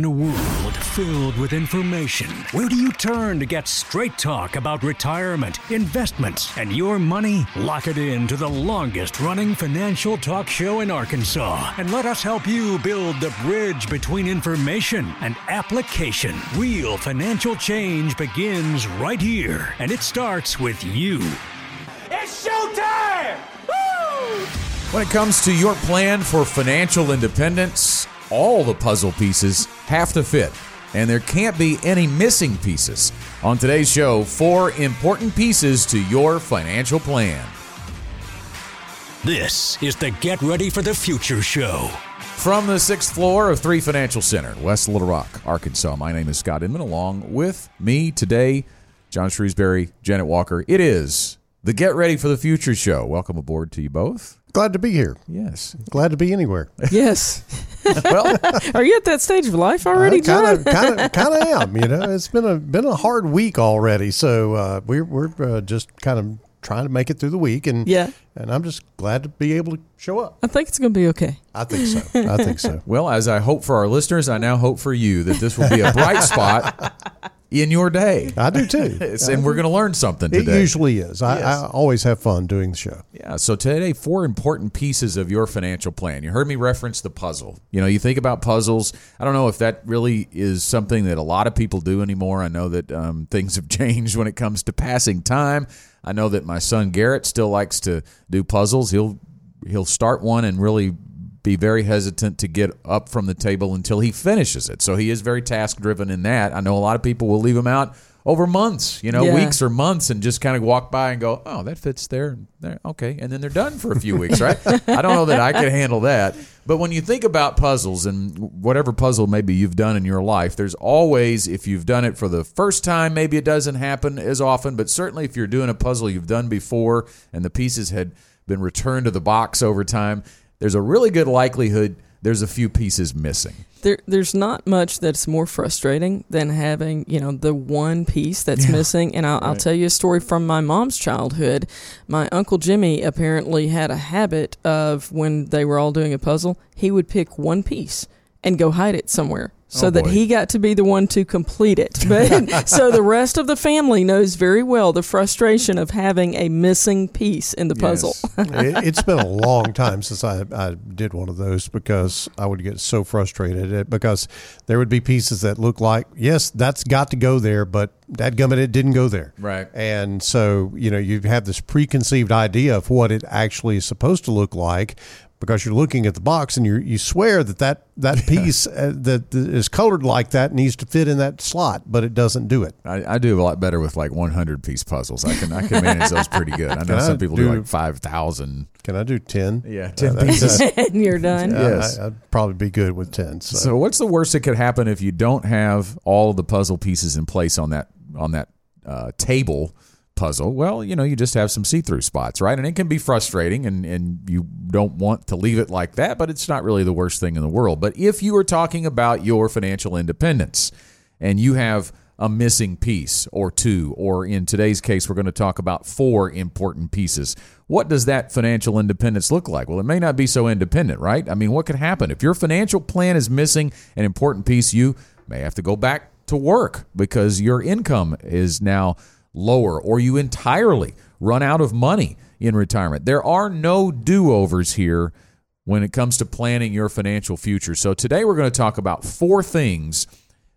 In a world filled with information, where do you turn to get straight talk about retirement, investments, and your money? Lock it in to the longest running financial talk show in Arkansas and let us help you build the bridge between information and application. Real financial change begins right here, and it starts with you. It's showtime! Woo! When it comes to your plan for financial independence, all the puzzle pieces have to fit, and there can't be any missing pieces. On today's show, four important pieces to your financial plan. This is the Get Ready for the Future show. From the sixth floor of Three Financial Center, West Little Rock, Arkansas, my name is Scott Inman. Along with me today, John Shrewsbury, Janet Walker. It is the Get Ready for the Future show. Welcome aboard to you both. Glad to be here. Yes. Glad to be anywhere. Yes. Well, Are you at that stage of life already, John? Kind of, kind of, am. You know, it's been a been a hard week already. So uh, we're we're uh, just kind of trying to make it through the week, and Yeah. and I'm just glad to be able to show up. I think it's going to be okay. I think so. I think so. well, as I hope for our listeners, I now hope for you that this will be a bright spot in your day. I do too. And we're going to learn something It today. usually is. I, Yes. I always have fun doing the show. Yeah. So today, four important pieces of your financial plan. You heard me reference the puzzle. You know, you think about puzzles. I don't know if that really is something that a lot of people do anymore. I know that um, things have changed when it comes to passing time. I know that my son Garrett still likes to do puzzles. He'll he'll start one and really be very hesitant to get up from the table until he finishes it. So he is very task driven in that. I know a lot of people will leave him out over months, you know, Yeah. weeks or months and just kind of walk by and go, "Oh, that fits there." there. Okay. And then they're done for a few weeks, right? I don't know that I could handle that. But when you think about puzzles and whatever puzzle maybe you've done in your life, there's always if you've done it for the first time, maybe it doesn't happen as often, but certainly if you're doing a puzzle you've done before and the pieces had been returned to the box over time, there's a really good likelihood there's a few pieces missing. There, there's not much that's more frustrating than having, you know, the one piece that's missing. And I'll, I'll tell you a story from my mom's childhood. My uncle Jimmy apparently had a habit of when they were all doing a puzzle, he would pick one piece and go hide it somewhere. So Oh, that he got to be the one to complete it. But so the rest of the family knows very well the frustration of having a missing piece in the puzzle. it, it's been a long time since I, I did one of those because I would get so frustrated at- because there would be pieces that look like yes that's got to go there but that gummit it didn't go there Right. and so you know you have this preconceived idea of what it actually is supposed to look like because you're looking at the box and you you swear that that, that piece uh, that, that is colored like that needs to fit in that slot but it doesn't do it I, I do a lot better with like 100 piece puzzles. I can I can manage those pretty good. I know I some people do, do- like 5,000. can I do 10 Yeah, Uh, 10 that- pieces. and you're done. Yeah, Yes. I, would probably be good with 10 so. So what's the worst that could happen if you don't have all of the puzzle pieces in place on that on that uh, table puzzle? Well, you know, you just have some see-through spots, right? And it can be frustrating and and you don't want to leave it like that, but it's not really the worst thing in the world. But if you are talking about your financial independence and you have a missing piece or two, or in today's case, we're going to talk about four important pieces. What does that financial independence look like? Well, it may not be so independent, right? I mean, what could happen? If your financial plan is missing an important piece, you may have to go back to work because your income is now lower, or you entirely run out of money in retirement. There are no do overs here when it comes to planning your financial future. So today we're going to talk about four things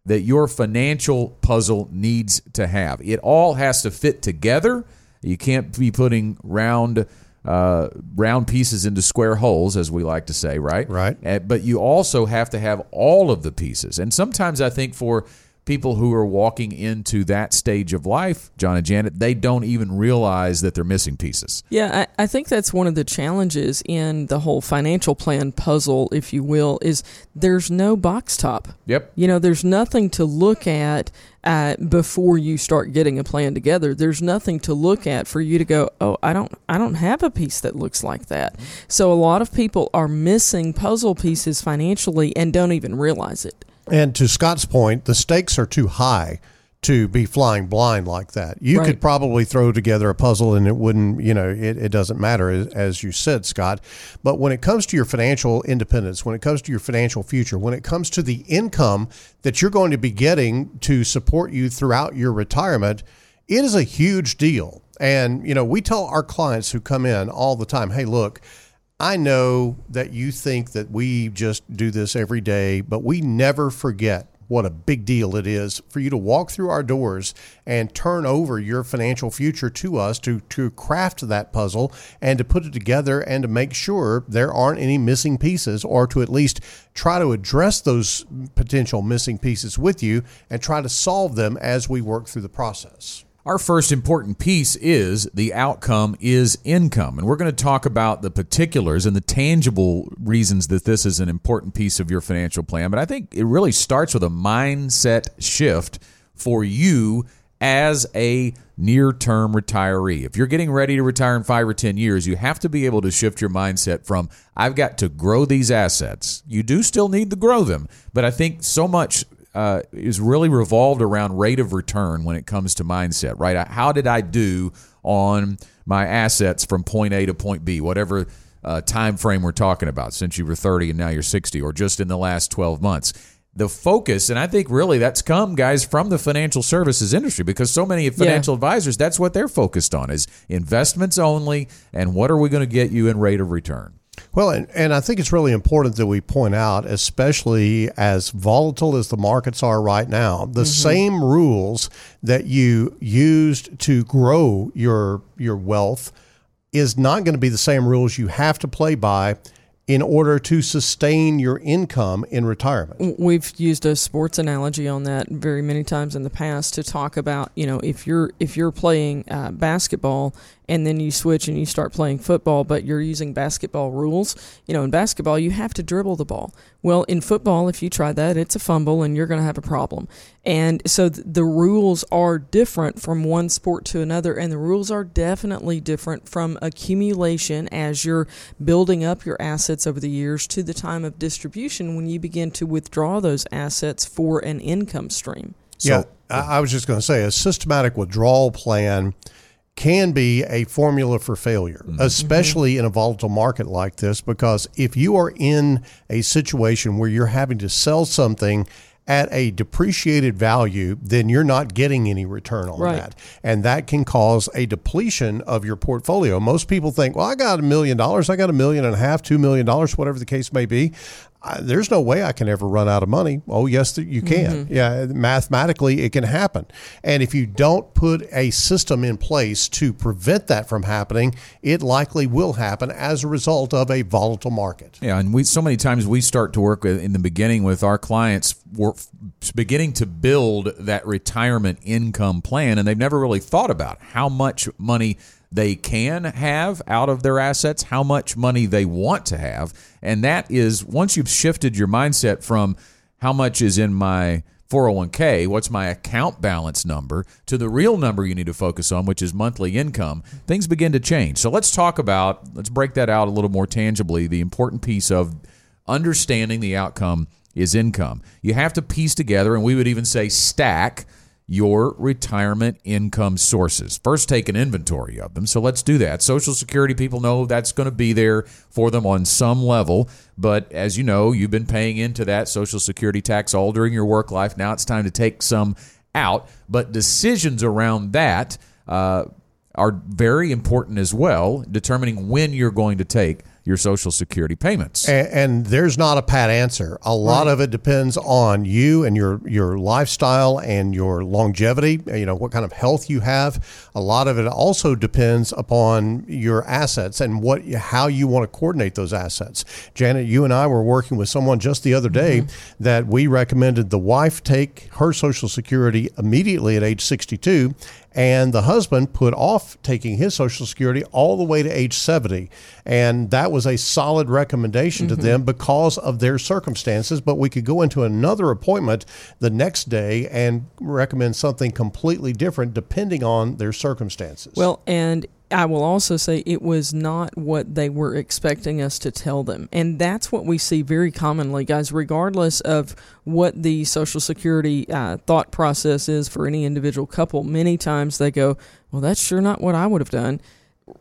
that your financial puzzle needs to have. It all has to fit together. You can't be putting round uh, round pieces into square holes, as we like to say, right? Right. Uh, But you also have to have all of the pieces. And sometimes I think for people who are walking into that stage of life, John and Janet, they don't even realize that they're missing pieces. Yeah, I, I think that's one of the challenges in the whole financial plan puzzle, if you will, is there's no box top. Yep. You know, there's nothing to look at uh, before you start getting a plan together. There's nothing to look at for you to go, oh, I don't, I don't have a piece that looks like that. So a lot of people are missing puzzle pieces financially and don't even realize it. And to Scott's point, the stakes are too high to be flying blind like that. You Right. could probably throw together a puzzle and it wouldn't, you know, it, it doesn't matter, as, as you said, Scott. But when it comes to your financial independence, when it comes to your financial future, when it comes to the income that you're going to be getting to support you throughout your retirement, it is a huge deal. And, you know, we tell our clients who come in all the time, hey, look, I know that you think that we just do this every day, but we never forget what a big deal it is for you to walk through our doors and turn over your financial future to us to to craft that puzzle and to put it together and to make sure there aren't any missing pieces or to at least try to address those potential missing pieces with you and try to solve them as we work through the process. Our first important piece is the outcome is income. And we're going to talk about the particulars and the tangible reasons that this is an important piece of your financial plan. But I think it really starts with a mindset shift for you as a near term retiree. If you're getting ready to retire in five or 10 years, you have to be able to shift your mindset from, I've got to grow these assets. You do still need to grow them, but I think so much uh, is really revolved around rate of return when it comes to mindset, right? How did I do on my assets from point A to point B, whatever uh, time frame we're talking about, since you were 30 and now you're 60, or just in the last 12 months? The focus, and I think really that's come, guys, from the financial services industry because so many financial advisors, that's what they're focused on is investments only and what are we going to get you in rate of return. Well, and, and I think it's really important that we point out, especially as volatile as the markets are right now, the mm-hmm. same rules that you used to grow your your wealth is not going to be the same rules you have to play by in order to sustain your income in retirement. We've used a sports analogy on that very many times in the past to talk about you know if you're if you're playing uh, basketball and then you switch and you start playing football, but you're using basketball rules. You know, in basketball you have to dribble the ball. Well, in football, if you try that, it's a fumble and you're going to have a problem. And so th- the rules are different from one sport to another, and the rules are definitely different from accumulation as you're building up your assets over the years to the time of distribution when you begin to withdraw those assets for an income stream. yeah, I, I was just going to say a systematic withdrawal plan can be a formula for failure, mm-hmm. especially mm-hmm. in a volatile market like this, because if you are in a situation where you're having to sell something at a depreciated value, then you're not getting any return on Right. that. And that can cause a depletion of your portfolio. Most people think, well, I got a million dollars, I got a million and a half, two million dollars, whatever the case may be. I, there's no way I can ever run out of money. Oh, yes, you can. Mm-hmm. Yeah, mathematically, it can happen. And if you don't put a system in place to prevent that from happening, it likely will happen as a result of a volatile market. Yeah, and we so many times we start to work with, in the beginning with our clients, we're beginning to build that retirement income plan, and they've never really thought about how much money they can have out of their assets, how much money they want to have, and that is once you've shifted your mindset from how much is in my 401k, what's my account balance number, to the real number you need to focus on, which is monthly income, things begin to change. So let's talk about, let's break that out a little more tangibly. The important piece of understanding the outcome is income. You have to piece together, and we would even say stack your retirement income sources. First, take an inventory of them. So let's do that. Social Security people know that's going to be there for them on some level. But as you know, you've been paying into that Social Security tax all during your work life. Now it's time to take some out. But decisions around that uh, are very important as well, determining when you're going to take your Social Security payments. And, and there's not a pat answer. A lot of it depends on you and your your lifestyle and your longevity. You know what kind of health you have. A lot of it also depends upon your assets and what how you want to coordinate those assets. Janet, you and I were working with someone just the other day mm-hmm. that we recommended the wife take her Social Security immediately at age 62 and the husband put off taking his social security all the way to age 70 and that was a solid recommendation to mm-hmm. them because of their circumstances. But we could go into another appointment the next day and recommend something completely different depending on their circumstances. Well, and I will also say it was not what they were expecting us to tell them. And that's what we see very commonly, guys, regardless of what the Social Security uh, thought process is for any individual couple. Many times they go, Well, that's sure not what I would have done.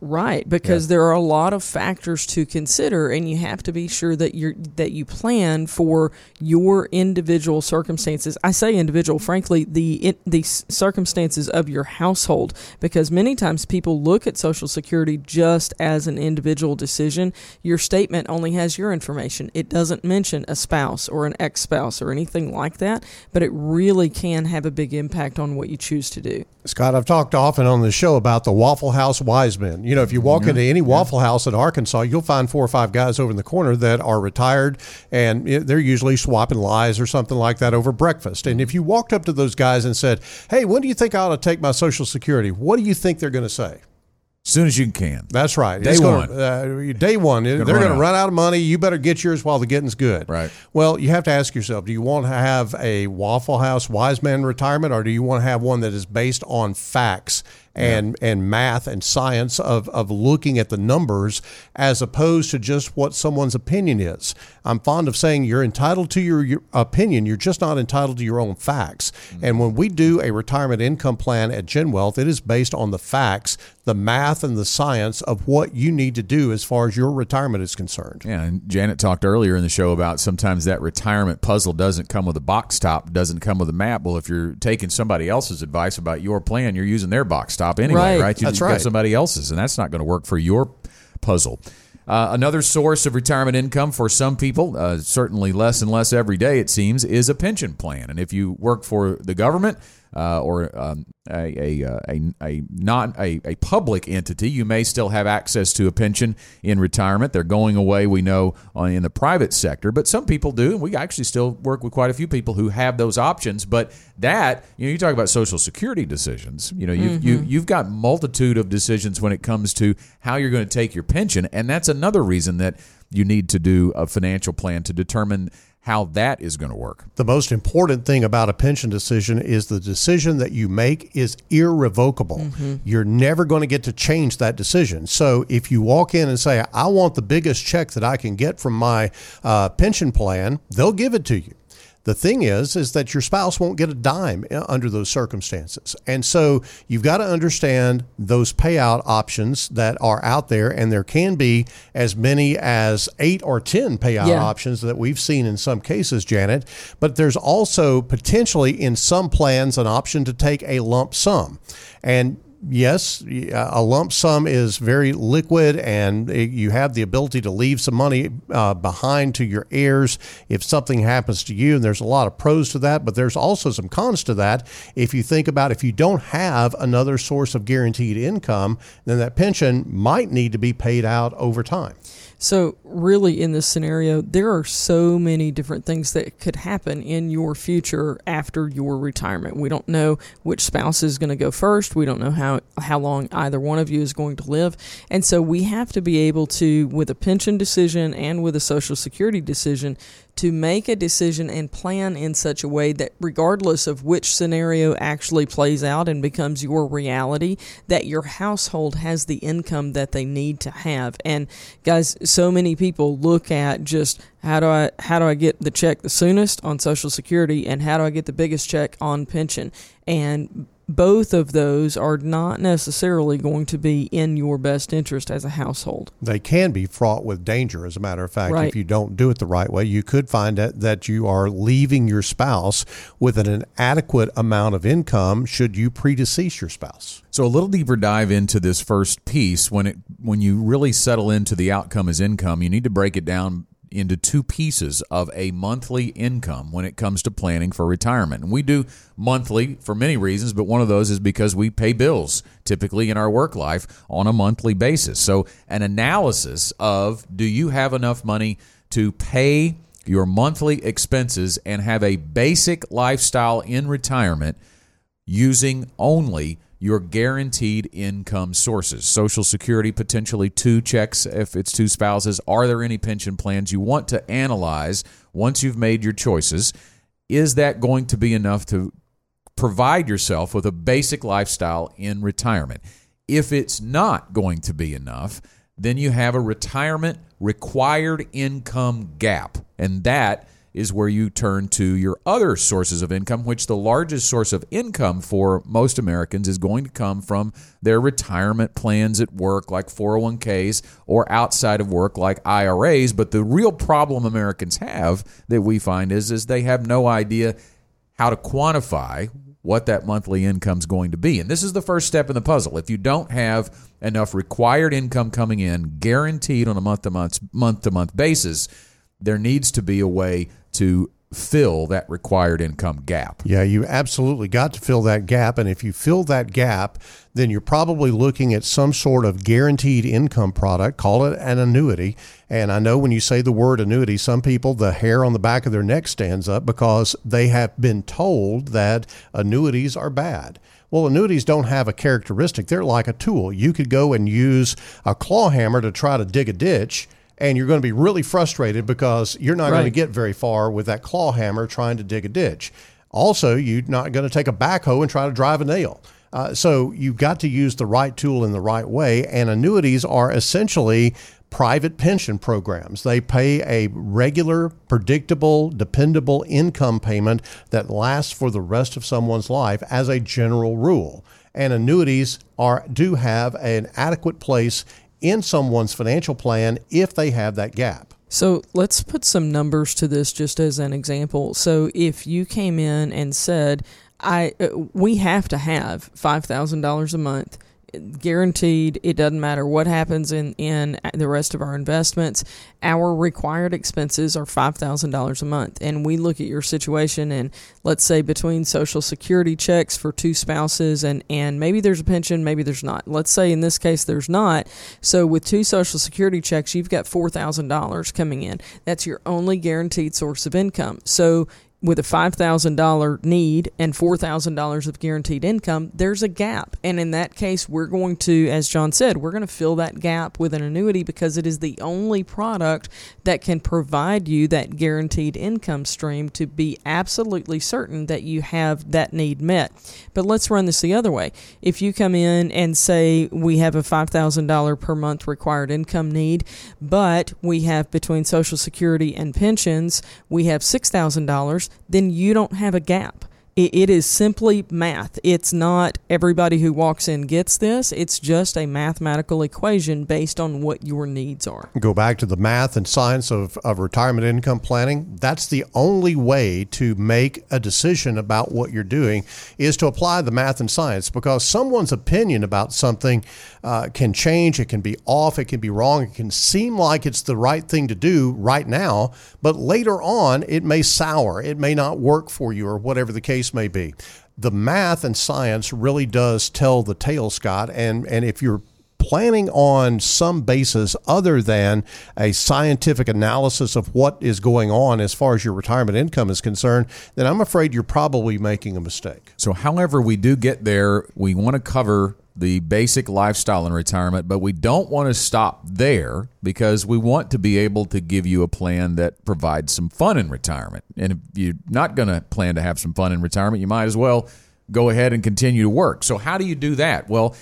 Right, because yeah. there are a lot of factors to consider, and you have to be sure that you that you plan for your individual circumstances. I say individual, frankly, the it, the circumstances of your household, because many times people look at Social Security just as an individual decision. Your statement only has your information; it doesn't mention a spouse or an ex-spouse or anything like that. But it really can have a big impact on what you choose to do. Scott, I've talked often on the show about the Waffle House wise men. You know, if you walk into any Waffle House in Arkansas, you'll find four or five guys over in the corner that are retired and they're usually swapping lies or something like that over breakfast. And if you walked up to those guys and said, Hey, when do you think I ought to take my Social Security? What do you think they're going to say? As soon as you can. That's right. Day gonna, one. Uh, day one. They're going to run out of money. You better get yours while the getting's good. Right. Well, you have to ask yourself do you want to have a Waffle House wise man retirement or do you want to have one that is based on facts and yeah. and math and science of of looking at the numbers as opposed to just what someone's opinion is. I'm fond of saying you're entitled to your, your opinion, you're just not entitled to your own facts. Mm-hmm. And when we do a retirement income plan at GenWealth, it is based on the facts, the math and the science of what you need to do as far as your retirement is concerned. Yeah, and Janet talked earlier in the show about sometimes that retirement puzzle doesn't come with a box top, doesn't come with a map. Well, if you're taking somebody else's advice about your plan, you're using their box top anyway, right? right? You, that's right. got somebody else's, and that's not going to work for your puzzle. Uh, another source of retirement income for some people, uh, certainly less and less every day, it seems, is a pension plan. And if you work for the government, uh, or um, a, a, uh, a, a, not a, a public entity, you may still have access to a pension in retirement. They're going away, we know, in the private sector, but some people do. And we actually still work with quite a few people who have those options. But that, you know, you talk about Social Security decisions. You know, you've, mm-hmm. you, you've got multitude of decisions when it comes to how you're going to take your pension. And that's another reason that you need to do a financial plan to determine how that is going to work. The most important thing about a pension decision is the decision that you make is irrevocable. Mm-hmm. You're never going to get to change that decision. So if you walk in and say, I want the biggest check that I can get from my uh, pension plan, they'll give it to you. The thing is, is that your spouse won't get a dime uh, under those circumstances. And so you've got to understand those payout options that are out there. And there can be as many as eight or 10 payout yeah. options that we've seen in some cases, Janet. But there's also potentially in some plans an option to take a lump sum. And yes, a lump sum is very liquid and you have the ability to leave some money uh, behind to your heirs if something happens to you. And there's a lot of pros to that, but there's also some cons to that. If you think about if you don't have another source of guaranteed income, then that pension might need to be paid out over time. So, really, in this scenario, there are so many different things that could happen in your future after your retirement. We don't know which spouse is going to go first. We don't know how, how long either one of you is going to live. And so, we have to be able to, with a pension decision and with a Social Security decision, to make a decision and plan in such a way that regardless of which scenario actually plays out and becomes your reality that your household has the income that they need to have. And guys so many people look at just how do I how do I get the check the soonest on social security and how do I get the biggest check on pension? And both of those are not necessarily going to be in your best interest as a household. They can be fraught with danger, as a matter of fact. Right. If you don't do it the right way, you could find that, that you are leaving your spouse with an inadequate amount of income should you predecease your spouse. So a little deeper dive into this first piece when it when you really settle into the outcome as income, you need to break it down into two pieces of a monthly income when it comes to planning for retirement. And we do monthly for many reasons, but one of those is because we pay bills typically in our work life on a monthly basis. So, an analysis of do you have enough money to pay your monthly expenses and have a basic lifestyle in retirement using only your guaranteed income sources. Social Security, potentially two checks if it's two spouses. Are there any pension plans you want to analyze once you've made your choices? Is that going to be enough to provide yourself with a basic lifestyle in retirement? If it's not going to be enough, then you have a retirement required income gap. And that is where you turn to your other sources of income, which the largest source of income for most Americans is going to come from their retirement plans at work, like 401ks, or outside of work, like IRAs. But the real problem Americans have that we find is, is they have no idea how to quantify what that monthly income is going to be. And this is the first step in the puzzle. If you don't have enough required income coming in, guaranteed on a month to month month to month basis, there needs to be a way to fill that required income gap. Yeah, you absolutely got to fill that gap. And if you fill that gap, then you're probably looking at some sort of guaranteed income product, call it an annuity. And I know when you say the word annuity, some people, the hair on the back of their neck stands up because they have been told that annuities are bad. Well, annuities don't have a characteristic. They're like a tool. You could go and use a claw hammer to try to dig a ditch and you're going to be really frustrated because you're not right. going to get very far with that claw hammer trying to dig a ditch. Also, you're not going to take a backhoe and try to drive a nail. Uh, so you've got to use the right tool in the right way. And annuities are essentially private pension programs. They pay a regular, predictable, dependable income payment that lasts for the rest of someone's life as a general rule. And annuities are do have an adequate place in someone's financial plan if they have that gap. So let's put some numbers to this just as an example. So if you came in and said, I uh, we have to have $5,000 a month guaranteed it doesn't matter what happens in in the rest of our investments our required expenses are $5000 a month. And we look at your situation and let's say between social security checks for two spouses and and maybe there's a pension maybe there's not. Let's say in this case there's not. So with two social security checks you've got $4000 coming in. That's your only guaranteed source of income. So with a $5,000 need and $4,000 of guaranteed income, there's a gap. And in that case, we're going to, as John said, we're going to fill that gap with an annuity because it is the only product that can provide you that guaranteed income stream to be absolutely certain that you have that need met. But let's run this the other way. If you come in and say we have a $5,000 per month required income need, but we have between Social Security and pensions, we have $6,000 then you don't have a gap. It is simply math. It's not everybody who walks in gets this. It's just a mathematical equation based on what your needs are. Go back to the math and science of, of retirement income planning. That's the only way to make a decision about what you're doing is to apply the math and science because someone's opinion about something uh, can change. It can be off. It can be wrong. It can seem like it's the right thing to do right now, but later on it may sour. It may not work for you or whatever the case case may be. The math and science really does tell the tale, Scott. And, and if you're planning on some basis other than a scientific analysis of what is going on as far as your retirement income is concerned, then I'm afraid you're probably making a mistake. So, however, we do get there, we want to cover the basic lifestyle in retirement, but we don't want to stop there because we want to be able to give you a plan that provides some fun in retirement. And if you're not going to plan to have some fun in retirement, you might as well go ahead and continue to work. So, how do you do that? Well,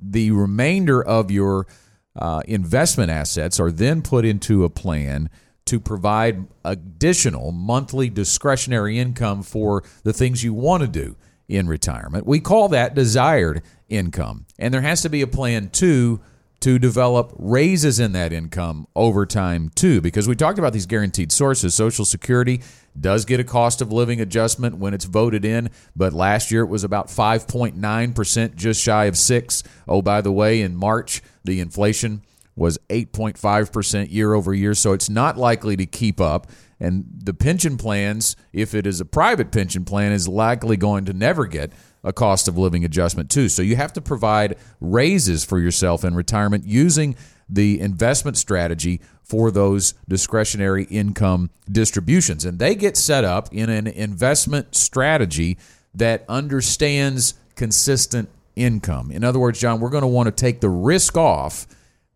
the remainder of your uh, investment assets are then put into a plan to provide additional monthly discretionary income for the things you want to do in retirement. We call that desired income. And there has to be a plan too to develop raises in that income over time too because we talked about these guaranteed sources social security does get a cost of living adjustment when it's voted in but last year it was about 5.9% just shy of 6 oh by the way in march the inflation was 8.5% year over year so it's not likely to keep up and the pension plans if it is a private pension plan is likely going to never get a cost of living adjustment too. So you have to provide raises for yourself in retirement using the investment strategy for those discretionary income distributions. And they get set up in an investment strategy that understands consistent income. In other words, John, we're going to want to take the risk off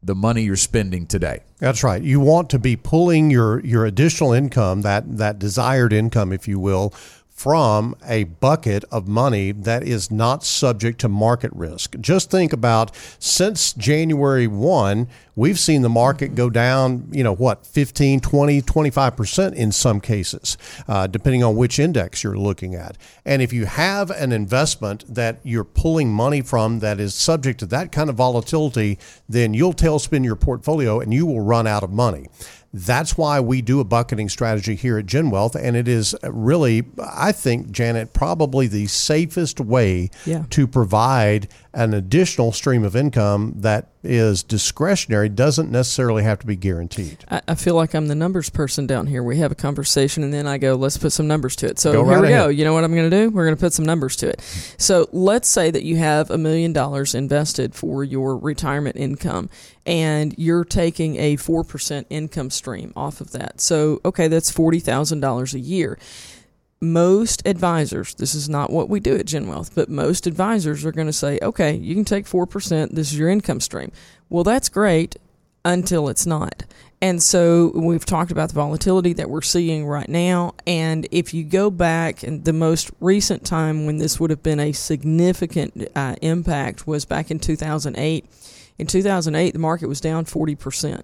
the money you're spending today. That's right. You want to be pulling your your additional income, that that desired income if you will, from a bucket of money that is not subject to market risk. Just think about since January 1, we've seen the market go down, you know, what, 15, 20, 25% in some cases, uh, depending on which index you're looking at. And if you have an investment that you're pulling money from that is subject to that kind of volatility, then you'll tailspin your portfolio and you will run out of money. That's why we do a bucketing strategy here at GenWealth, and it is really, I think, Janet, probably the safest way Yeah. to provide an additional stream of income that is discretionary, doesn't necessarily have to be guaranteed. I, I feel like I'm the numbers person down here. We have a conversation, and then I go, "Let's put some numbers to it." So Go here right we go. You know what I'm going to do? We're going to put some numbers to it. So let's say that you have a million dollars invested for your retirement income, and you're taking a four percent income stream off of that. So okay, that's forty thousand dollars a year most advisors, this is not what we do at GenWealth, but most advisors are going to say, okay, you can take 4%, this is your income stream. Well, that's great until it's not. And so we've talked about the volatility that we're seeing right now. And if you go back, and the most recent time when this would have been a significant uh, impact was back in 2008. In 2008, the market was down 40%.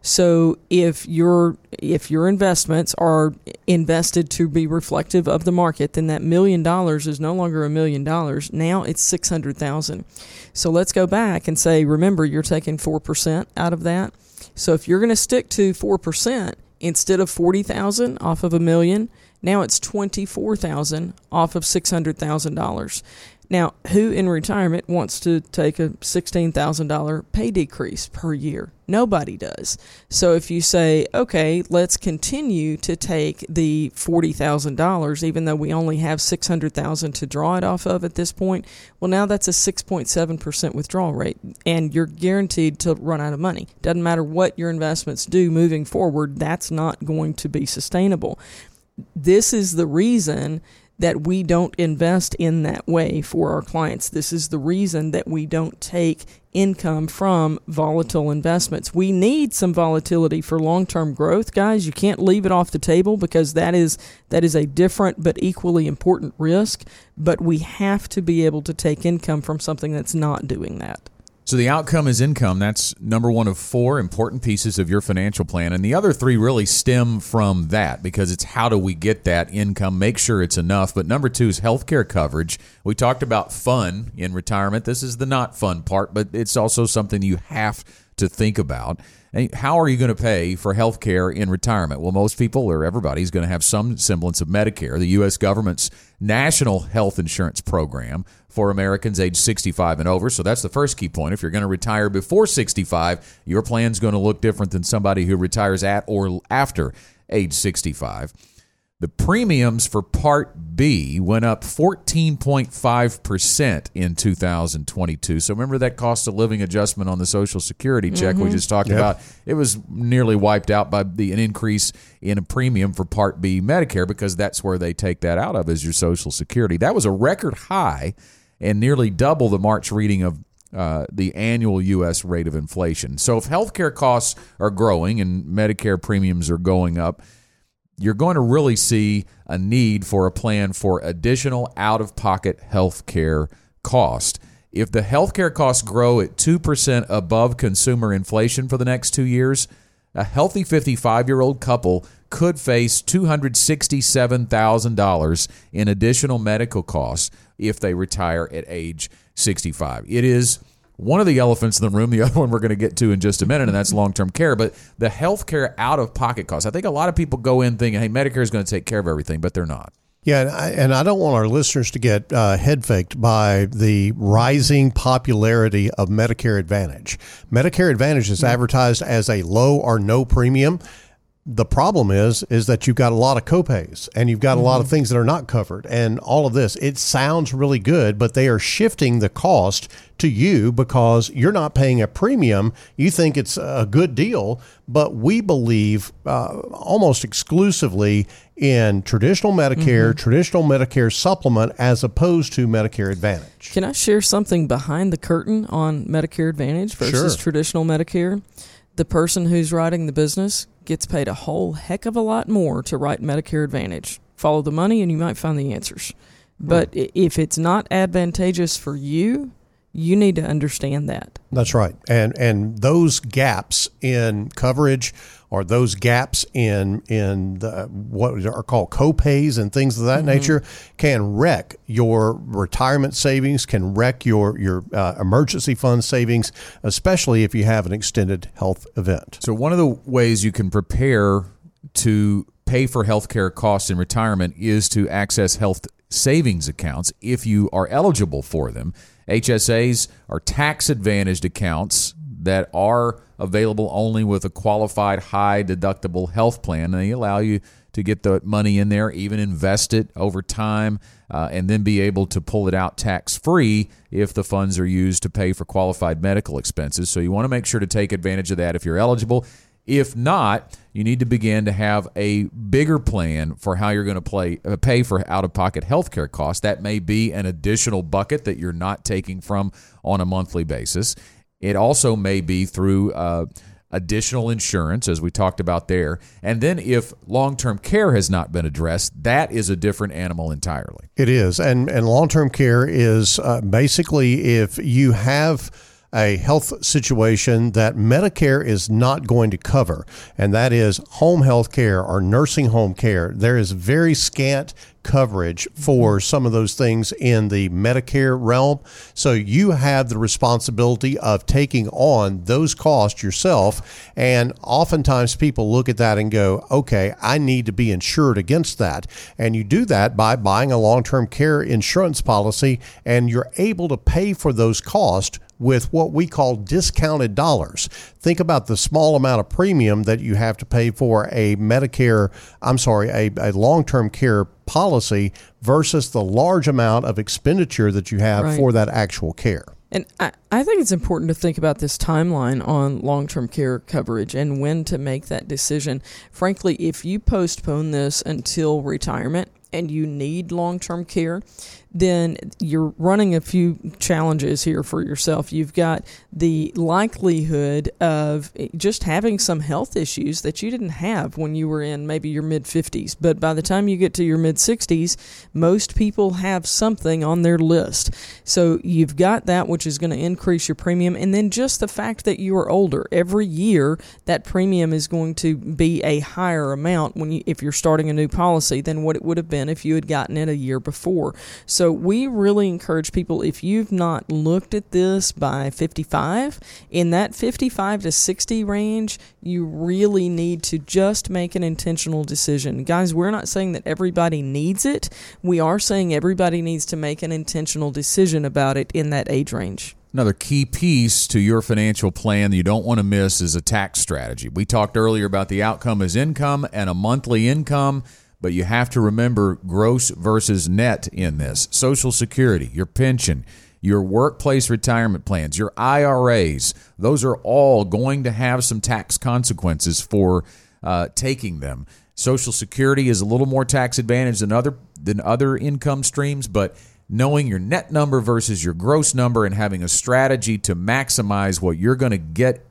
So if your if your investments are invested to be reflective of the market, then that million dollars is no longer a million dollars. Now it's 600,000. So let's go back and say remember you're taking 4% out of that. So if you're going to stick to 4% instead of 40,000 off of a million, now it's 24,000 off of $600,000. Now, who in retirement wants to take a $16,000 pay decrease per year? Nobody does. So if you say, okay, let's continue to take the $40,000 even though we only have 600,000 to draw it off of at this point, well now that's a 6.7% withdrawal rate and you're guaranteed to run out of money. Doesn't matter what your investments do moving forward, that's not going to be sustainable this is the reason that we don't invest in that way for our clients. This is the reason that we don't take income from volatile investments. We need some volatility for long-term growth, guys. You can't leave it off the table because that is that is a different but equally important risk, but we have to be able to take income from something that's not doing that. So the outcome is income. That's number one of four important pieces of your financial plan. And the other three really stem from that because it's how do we get that income, make sure it's enough. But number two is healthcare coverage. We talked about fun in retirement. This is the not fun part, but it's also something you have to think about. How are you going to pay for health care in retirement? Well, most people or everybody is going to have some semblance of Medicare. The U.S. government's national health insurance program for Americans age 65 and over. So that's the first key point. If you're going to retire before 65, your plan's going to look different than somebody who retires at or after age 65. The premiums for Part B went up 14.5% in 2022. So remember that cost of living adjustment on the Social Security check we mm-hmm. just talked Yep. about? It was nearly wiped out by the an increase in a premium for Part B Medicare because that's where they take that out of is your Social Security. That was a record high and nearly double the March reading of uh, the annual U.S. rate of inflation. So if healthcare costs are growing and Medicare premiums are going up, you're going to really see a need for a plan for additional out of pocket healthcare cost. If the healthcare costs grow at 2% above consumer inflation for the next two years, a healthy 55 year old couple could face $267,000 in additional medical costs if they retire at age 65. It is one of the elephants in the room, the other one we're going to get to in just a minute, and that's long term care. But the healthcare out of pocket costs. I think a lot of people go in thinking, hey, Medicare is going to take care of everything, but they're not. Yeah, and I, and I don't want our listeners to get uh, head faked by the rising popularity of Medicare Advantage. Medicare Advantage is advertised as a low or no premium. The problem is is that you've got a lot of copays and you've got a lot of things that are not covered and all of this. It sounds really good, but they are shifting the cost to you because you're not paying a premium. You think it's a good deal, but we believe uh, almost exclusively in traditional Medicare, traditional Medicare supplement, as opposed to Medicare Advantage. Can I share something behind the curtain on Medicare Advantage versus Sure. traditional Medicare? The person who's writing the business gets paid a whole heck of a lot more to write Medicare Advantage. follow the money and you might find the answers. Hmm. But i if it's not advantageous for you, you need to understand that. That's right. And and those gaps in coverage or those gaps in in the, what are called copays and things of that nature can wreck your retirement savings, can wreck your your uh, emergency fund savings, especially if you have an extended health event. So one of the ways you can prepare to pay for healthcare costs in retirement is to access health savings accounts if you are eligible for them. HSAs are tax advantaged accounts that are available only with a qualified high deductible health plan. And they allow you to get the money in there, even invest it over time, uh, and then be able to pull it out tax free if the funds are used to pay for qualified medical expenses. So you want to make sure to take advantage of that if you're eligible. If not, you need to begin to have a bigger plan for how you're going to play, uh, pay for out of pocket healthcare costs. That may be an additional bucket that you're not taking from on a monthly basis. It also may be through uh, additional insurance, as we talked about there. And then if long term care has not been addressed, that is a different animal entirely. It is, and and long term care is uh, basically if you have a health situation that Medicare is not going to cover, and that is home health care or nursing home care. There is very scant coverage for mm-hmm. some of those things in the Medicare realm. So you have the responsibility of taking on those costs yourself. And oftentimes people look at that and go, okay, I need to be insured against that. And you do that by buying a long term care insurance policy, and you're able to pay for those costs with what we call discounted dollars. Think about the small amount of premium that you have to pay for a Medicare, I'm sorry, a, a long term care policy versus the large amount of expenditure that you have Right. for that actual care. And I, I think it's important to think about this timeline on long term care coverage and when to make that decision. Frankly, if you postpone this until retirement and you need long term care, then you're running a few challenges here for yourself. You've got the likelihood of just having some health issues that you didn't have when you were in maybe your mid 50s. But by the time you get to your mid 60s, most people have something on their list. So you've got that, which is going to increase your premium. And then just the fact that you are older, every year that premium is going to be a higher amount when you, if you're starting a new policy than what it would have been if you had gotten it a year before. So we really encourage people if you've not looked at this by 55, in that 55 to 60 range, you really need to just make an intentional decision. Guys, we're not saying that everybody needs it. We are saying everybody needs to make an intentional decision about it in that age range. Another key piece to your financial plan that you don't want to miss is a tax strategy. We talked earlier about the outcome as income and a monthly income, but you have to remember gross versus net in this. Social Security, your pension, your workplace retirement plans, your IRAs, those are all going to have some tax consequences for uh, taking them. Social Security is a little more tax advantage than other than other income streams, but knowing your net number versus your gross number and having a strategy to maximize what you're going to get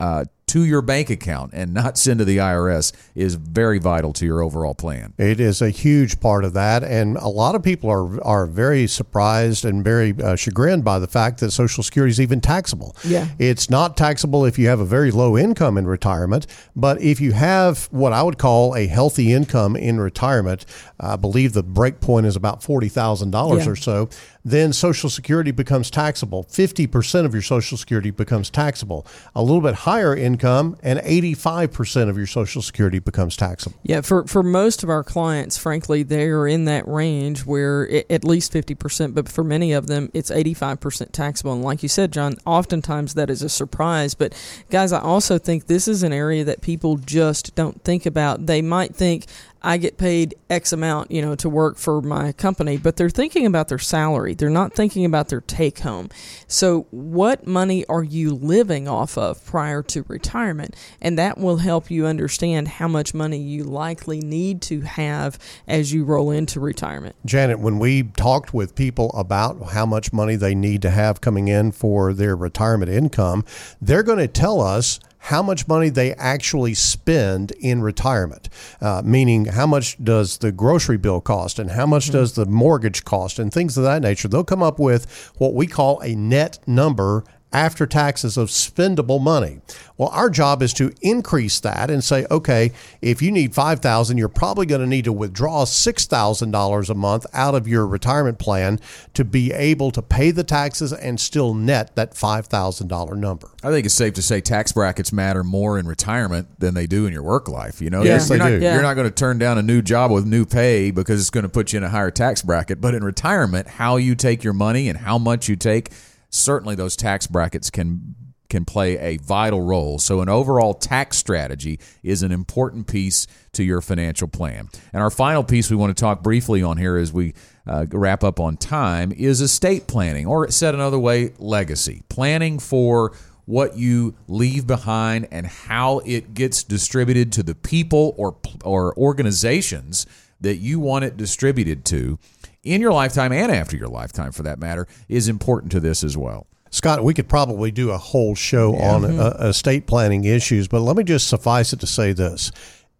uh, to your bank account and not send to the IRS is very vital to your overall plan. It is a huge part of that, and a lot of people are are very surprised and very uh, chagrined by the fact that Social Security is even taxable. Yeah. it's not taxable if you have a very low income in retirement, but if you have what I would call a healthy income in retirement, I believe the break point is about forty thousand dollars Yeah. or so. Then Social Security becomes taxable. Fifty percent of your Social Security becomes taxable. A little bit higher income, and eighty-five percent of your Social Security becomes taxable. Yeah, for, for most of our clients, frankly, they are in that range where i at least 50%, but for many of them, it's 85% taxable. And like you said, John, oftentimes that is a surprise. But guys, I also think this is an area that people just don't think about. They might think, I get paid X amount, you know, to work for my company, but they're thinking about their salary. They're not thinking about their take home. So, what money are you living off of prior to retirement? And that will help you understand how much money you likely need to have as you roll into retirement. Janet, when we talked with people about how much money they need to have coming in for their retirement income, they're going to tell us how much money they actually spend in retirement, uh, meaning how much does the grocery bill cost and how much mm-hmm. does the mortgage cost and things of that nature. They'll come up with what we call a net number after taxes of spendable money. Well, our job is to increase that and say, okay, if you need 5000 you're probably going to need to withdraw $6,000 a month out of your retirement plan to be able to pay the taxes and still net that $5,000 number. I think it's safe to say tax brackets matter more in retirement than they do in your work life. You know, yes, you're, they not, do. You're not going to turn down a new job with new pay because it's going to put you in a higher tax bracket. But in retirement, how you take your money and how much you take – certainly those tax brackets can can play a vital role. So, an overall tax strategy is an important piece to your financial plan. And our final piece we want to talk briefly on here as we uh, wrap up on time is estate planning, or said another way, legacy. Planning for what you leave behind and how it gets distributed to the people or, or organizations that you want it distributed to in your lifetime and after your lifetime, for that matter, is important to this as well. Scott, we could probably do a whole show yeah. on mm-hmm. uh, estate planning issues, but let me just suffice it to say this.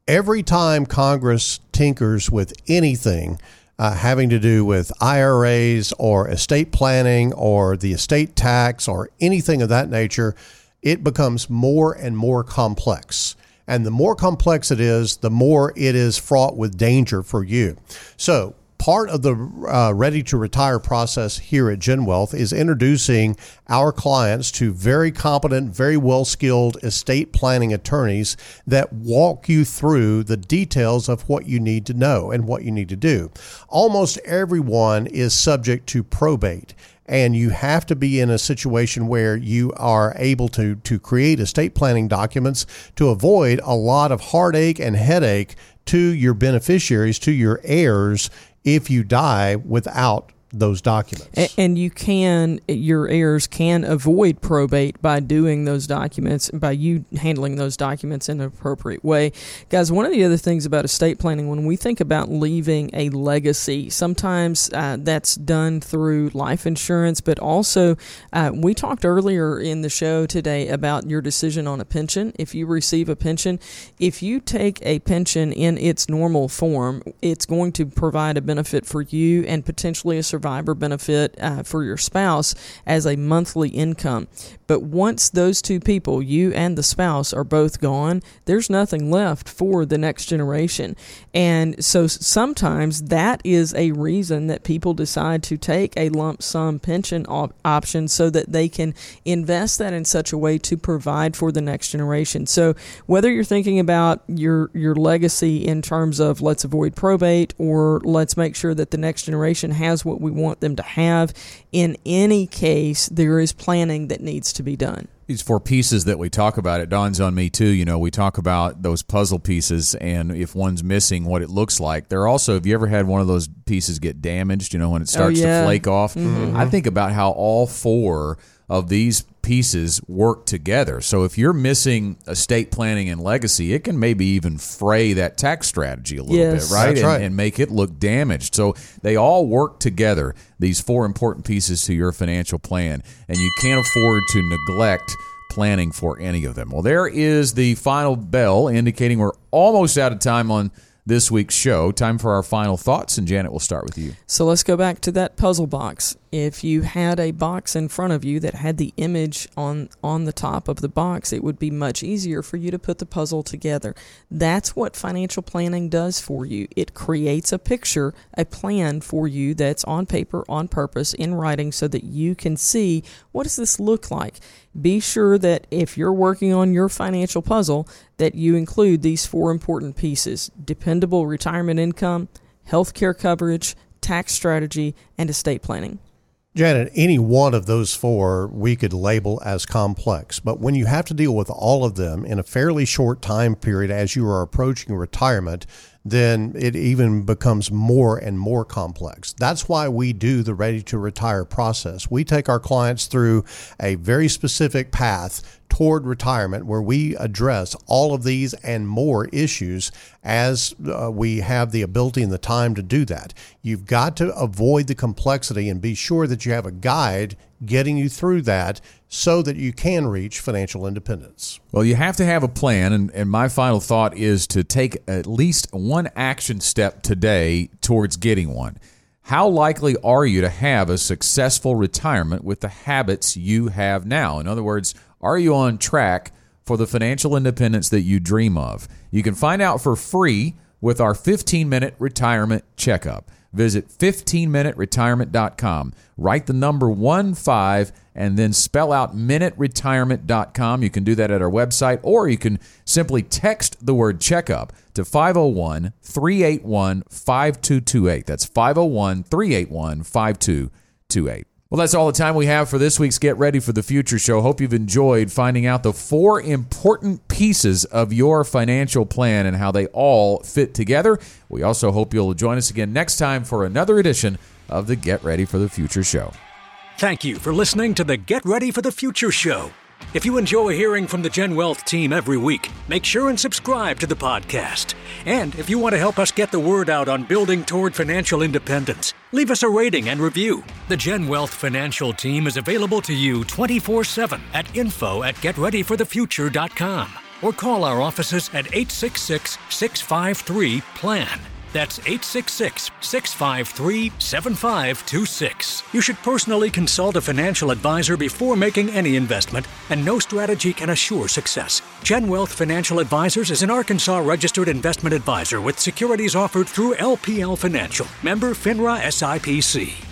Every time Congress tinkers with anything uh, having to do with IRAs or estate planning or the estate tax or anything of that nature, it becomes more and more complex. And the more complex it is, the more it is fraught with danger for you. So, part of the uh, ready to retire process here at GenWealth is introducing our clients to very competent, very well skilled estate planning attorneys that walk you through the details of what you need to know and what you need to do. Almost everyone is subject to probate and you have to be in a situation where you are able to to create estate planning documents to avoid a lot of heartache and headache to your beneficiaries, to your heirs if you die without those documents. And, and, you can, your heirs can avoid probate by doing those documents, by you handling those documents in an appropriate way. Guys, one of the other things about estate planning, when we think about leaving a legacy, sometimes uh, that's done through life insurance, but also uh, we talked earlier in the show today about your decision on a pension. If you receive a pension, if you take a pension in its normal form, it's going to provide a benefit for you and potentially a survivor benefit uh, for your spouse as a monthly income. But once those two people, you and the spouse, are both gone, there's nothing left for the next generation. And so sometimes that is a reason that people decide to take a lump sum pension op- option so that they can invest that in such a way to provide for the next generation. So whether you're thinking about your your legacy in terms of let's avoid probate or let's make sure that the next generation has what we want them to have, in any case there is planning that needs to be done. These four pieces that we talk about, it dawns on me too. You know, we talk about those puzzle pieces, and if one's missing, what it looks like. There also, have you ever had one of those pieces get damaged? You know, when it starts oh, yeah. to flake off. Mm-hmm. I think about how all four of these pieces work together. So if you're missing estate planning and legacy, it can maybe even fray that tax strategy a little yes. bit, right? And, right. and make it look damaged. So they all work together, these four important pieces to your financial plan, and you can't afford to neglect planning for any of them. Well, there is the final bell indicating we're almost out of time on this week's show. Time for our final thoughts, and Janet, will start with you. So let's go back to that puzzle box if you had a box in front of you that had the image on on the top of the box it would be much easier for you to put the puzzle together. That's what financial planning does for you. It creates a picture a plan for you that's on paper on purpose in writing so that you can see what does this look like. Be sure that if you're working on your financial puzzle that you include these four important pieces dependable retirement income health care coverage tax strategy and estate planning Janet, any one of those four we could label as complex, but when you have to deal with all of them in a fairly short time period as you are approaching retirement, then it even becomes more and more complex. That's why we do the ready to retire process. We take our clients through a very specific path toward retirement where we address all of these and more issues as uh, we have the ability and the time to do that. You've got to avoid the complexity and be sure that you have a guide getting you through that so that you can reach financial independence. Well, you have to have a plan, and, and my final thought is to take at least one action step today towards getting one. How likely are you to have a successful retirement with the habits you have now? In other words, are you on track for the financial independence that you dream of? You can find out for free with our 15 minute retirement checkup. Visit 15minuteretirement.com. Write the number 1 5 and then spell out minuteretirement.com. You can do that at our website or you can simply text the word checkup to 501 381 5228. That's 501 381 5228. Well, that's all the time we have for this week's Get Ready for the Future show. Hope you've enjoyed finding out the four important pieces of your financial plan and how they all fit together. We also hope you'll join us again next time for another edition of the Get Ready for the Future show. Thank you for listening to the Get Ready for the Future show. If you enjoy hearing from the GenWealth team every week, make sure and subscribe to the podcast. And if you want to help us get the word out on building toward financial independence, leave us a rating and review. The GenWealth financial team is available to you 24 7 at info at getreadyforthefuture.com or call our offices at 866 653 PLAN. That's 866 653 7526. You should personally consult a financial advisor before making any investment, and no strategy can assure success. GenWealth Financial Advisors is an Arkansas registered investment advisor with securities offered through LPL Financial, member FINRA SIPC.